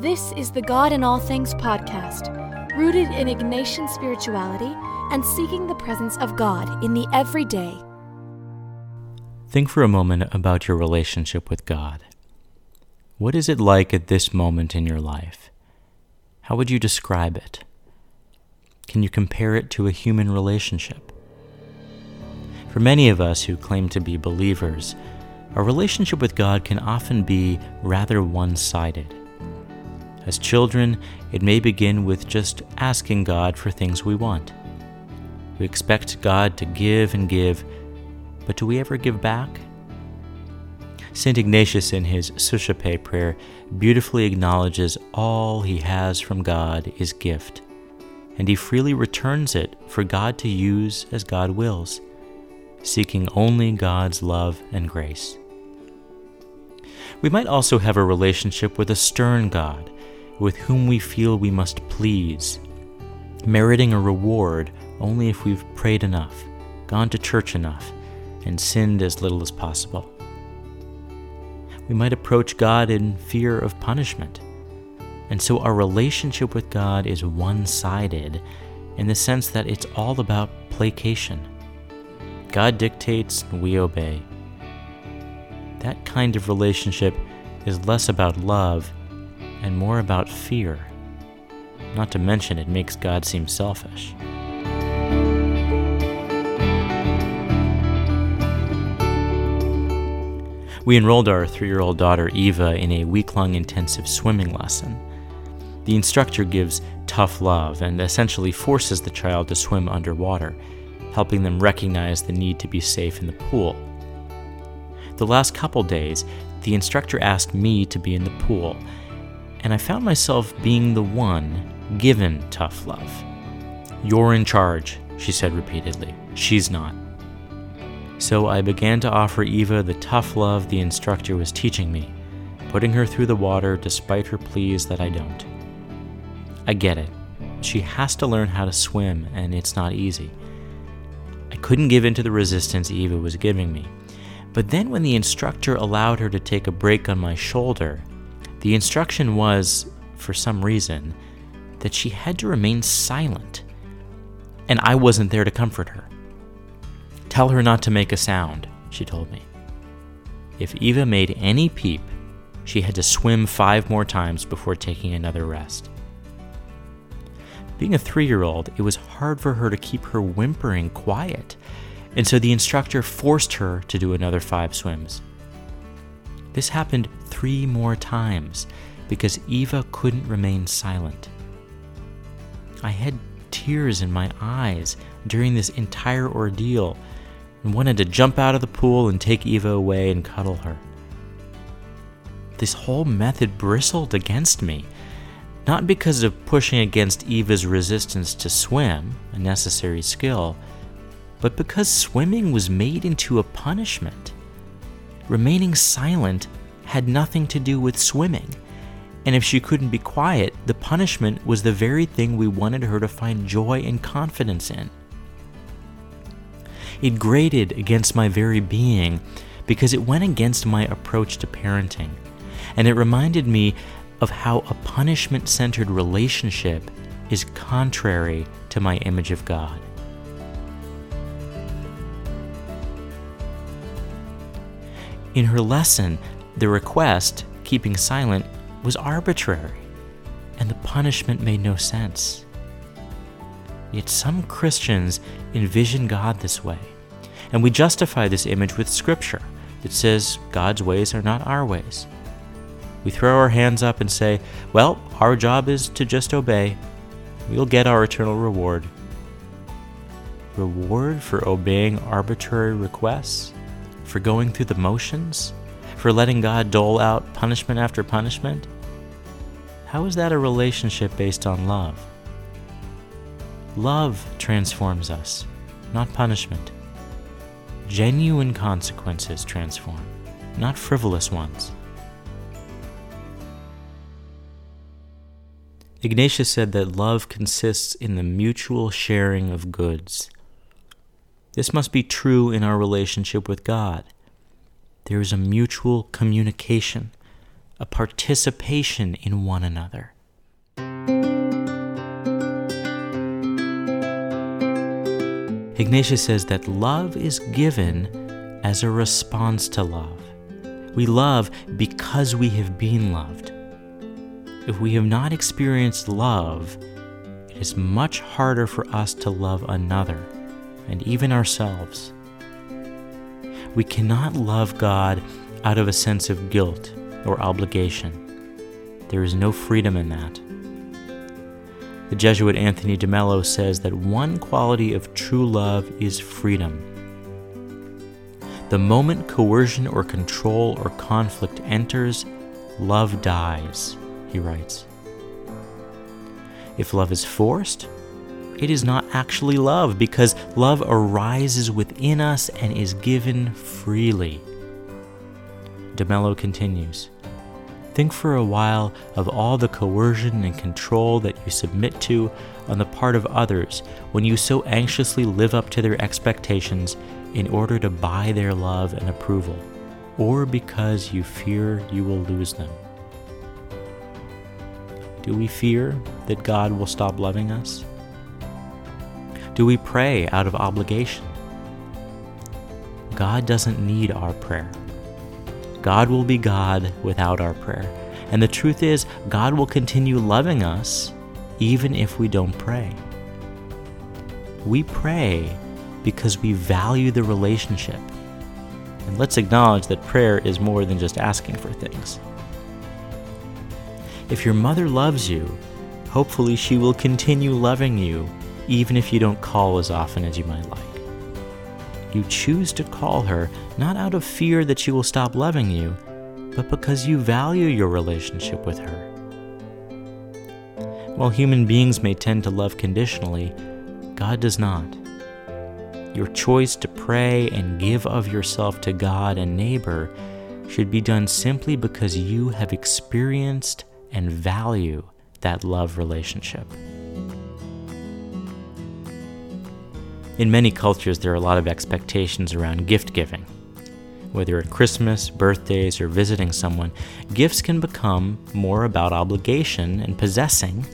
This is the God in All Things podcast, rooted in Ignatian spirituality and seeking the presence of God in the everyday. Think for a moment about your relationship with God. What is it like at this moment in your life? How would you describe it? Can you compare it to a human relationship? For many of us who claim to be believers, our relationship with God can often be rather one sided. As children, it may begin with just asking God for things we want. We expect God to give and give, but do we ever give back? St. Ignatius, in his Suscipe prayer, beautifully acknowledges all he has from God is gift, and he freely returns it for God to use as God wills, seeking only God's love and grace. We might also have a relationship with a stern God, with whom we feel we must please, meriting a reward only if we've prayed enough, gone to church enough, and sinned as little as possible. We might approach God in fear of punishment. And so our relationship with God is one sided in the sense that it's all about placation. God dictates, we obey. That kind of relationship is less about love and more about fear. Not to mention, it makes God seem selfish. We enrolled our three year old daughter Eva in a week long intensive swimming lesson. The instructor gives tough love and essentially forces the child to swim underwater, helping them recognize the need to be safe in the pool. The last couple days, the instructor asked me to be in the pool, and I found myself being the one given tough love. You're in charge, she said repeatedly. She's not. So I began to offer Eva the tough love the instructor was teaching me, putting her through the water despite her pleas that I don't. I get it. She has to learn how to swim, and it's not easy. I couldn't give in to the resistance Eva was giving me. But then, when the instructor allowed her to take a break on my shoulder, the instruction was, for some reason, that she had to remain silent. And I wasn't there to comfort her. Tell her not to make a sound, she told me. If Eva made any peep, she had to swim five more times before taking another rest. Being a three year old, it was hard for her to keep her whimpering quiet, and so the instructor forced her to do another five swims. This happened three more times because Eva couldn't remain silent. I had tears in my eyes during this entire ordeal and wanted to jump out of the pool and take Eva away and cuddle her. This whole method bristled against me, not because of pushing against Eva's resistance to swim, a necessary skill, but because swimming was made into a punishment. Remaining silent had nothing to do with swimming, and if she couldn't be quiet, the punishment was the very thing we wanted her to find joy and confidence in. It grated against my very being because it went against my approach to parenting, and it reminded me of how a punishment centered relationship is contrary to my image of God. In her lesson, the request, keeping silent, was arbitrary, and the punishment made no sense. Yet some Christians envision God this way, and we justify this image with Scripture that says God's ways are not our ways. We throw our hands up and say, Well, our job is to just obey. We'll get our eternal reward. Reward for obeying arbitrary requests? For going through the motions? For letting God dole out punishment after punishment? How is that a relationship based on love? Love transforms us, not punishment. Genuine consequences transform, not frivolous ones. Ignatius said that love consists in the mutual sharing of goods. This must be true in our relationship with God. There is a mutual communication, a participation in one another. Ignatius says that love is given as a response to love. We love because we have been loved. If we have not experienced love, it is much harder for us to love another and even ourselves. We cannot love God out of a sense of guilt or obligation. There is no freedom in that. The Jesuit Anthony de Mello says that one quality of true love is freedom. The moment coercion or control or conflict enters, love dies, he writes. If love is forced, it is not actually love because love arises within us and is given freely. De Mello continues Think for a while of all the coercion and control that you submit to on the part of others when you so anxiously live up to their expectations in order to buy their love and approval, or because you fear you will lose them? Do we fear that God will stop loving us? Do we pray out of obligation? God doesn't need our prayer. God will be God without our prayer. And the truth is, God will continue loving us even if we don't pray. We pray because we value the relationship. And let's acknowledge that prayer is more than just asking for things. If your mother loves you, hopefully she will continue loving you even if you don't call as often as you might like. You choose to call her not out of fear that she will stop loving you, but because you value your relationship with her. While human beings may tend to love conditionally, God does not. Your choice to pray and give of yourself to God and neighbor should be done simply because you have experienced and value that love relationship. In many cultures, there are a lot of expectations around gift giving. Whether at Christmas, birthdays, or visiting someone, gifts can become more about obligation and possessing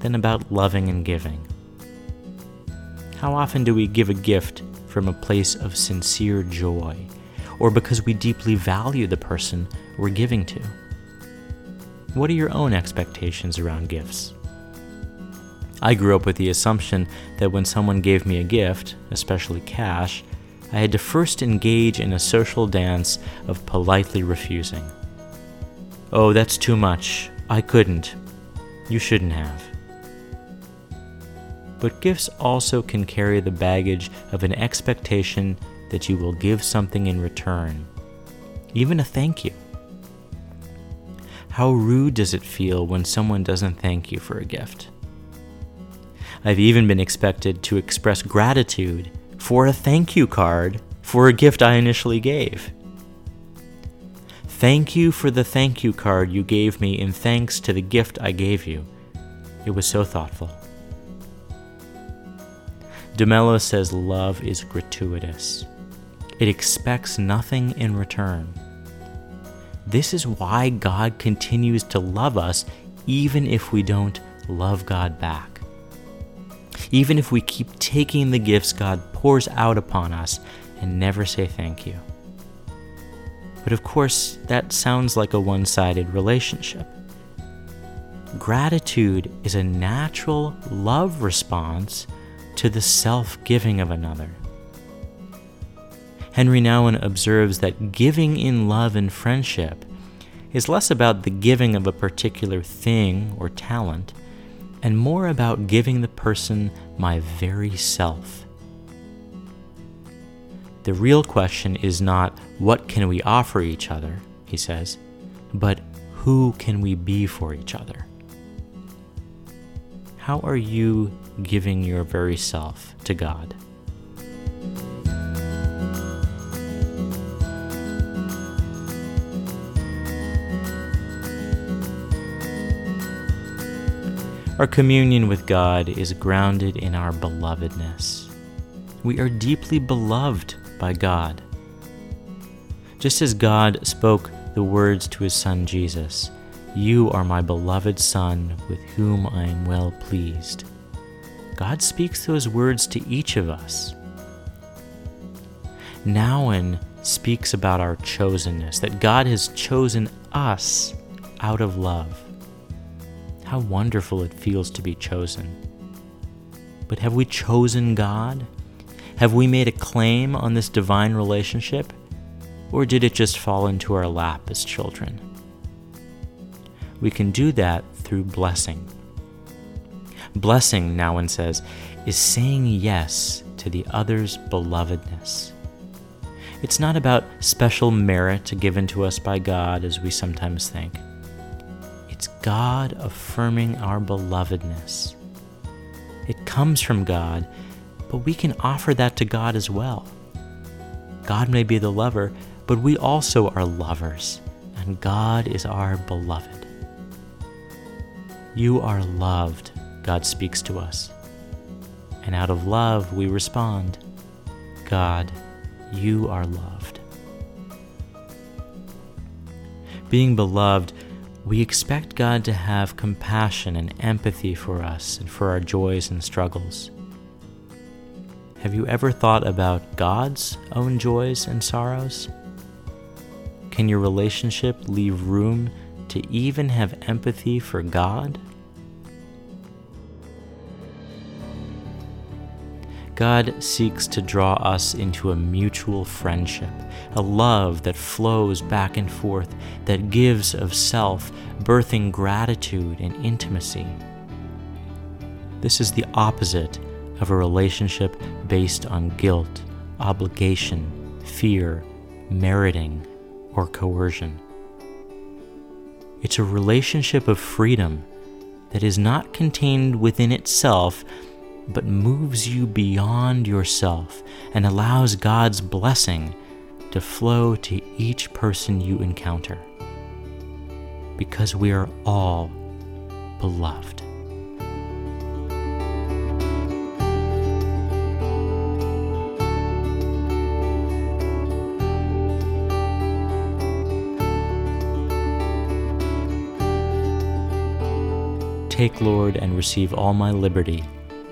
than about loving and giving. How often do we give a gift from a place of sincere joy, or because we deeply value the person we're giving to? What are your own expectations around gifts? I grew up with the assumption that when someone gave me a gift, especially cash, I had to first engage in a social dance of politely refusing. Oh, that's too much. I couldn't. You shouldn't have. But gifts also can carry the baggage of an expectation that you will give something in return, even a thank you. How rude does it feel when someone doesn't thank you for a gift? I've even been expected to express gratitude for a thank you card for a gift I initially gave. Thank you for the thank you card you gave me in thanks to the gift I gave you. It was so thoughtful. De Mello says love is gratuitous. It expects nothing in return. This is why God continues to love us even if we don't love God back. Even if we keep taking the gifts God pours out upon us and never say thank you. But of course, that sounds like a one sided relationship. Gratitude is a natural love response to the self giving of another. Henri Nouwen observes that giving in love and friendship is less about the giving of a particular thing or talent and more about giving the person my very self. The real question is not what can we offer each other, he says, but who can we be for each other? How are you giving your very self to God? Our communion with God is grounded in our belovedness. We are deeply beloved by God. Just as God spoke the words to his Son Jesus, You are my beloved Son, with whom I am well pleased. God speaks those words to each of us. Nouwen speaks about our chosenness, that God has chosen us out of love. How wonderful it feels to be chosen. But have we chosen God? Have we made a claim on this divine relationship? Or did it just fall into our lap as children? We can do that through blessing. Blessing, Nouwen says, is saying yes to the other's belovedness. It's not about special merit given to us by God as we sometimes think. God affirming our belovedness. It comes from God, but we can offer that to God as well. God may be the lover, but we also are lovers, and God is our beloved. You are loved, God speaks to us. And out of love, we respond, God, you are loved. Being beloved, we expect God to have compassion and empathy for us and for our joys and struggles. Have you ever thought about God's own joys and sorrows? Can your relationship leave room to even have empathy for God? God seeks to draw us into a mutual friendship, a love that flows back and forth, that gives of self, birthing gratitude and intimacy. This is the opposite of a relationship based on guilt, obligation, fear, meriting, or coercion. It's a relationship of freedom that is not contained within itself but moves you beyond yourself and allows God's blessing to flow to each person you encounter. Because we are all beloved. Take, Lord, and receive all my liberty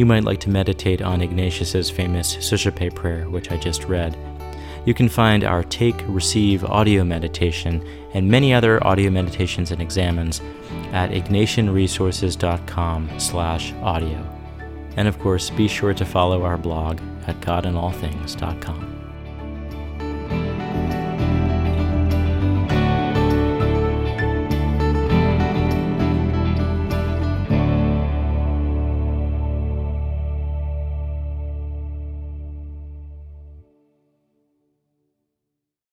You might like to meditate on Ignatius's famous Suscipe prayer, which I just read. You can find our Take, Receive audio meditation and many other audio meditations and examens at ignatianresources.com slash audio. And of course, be sure to follow our blog at godinallthings.com.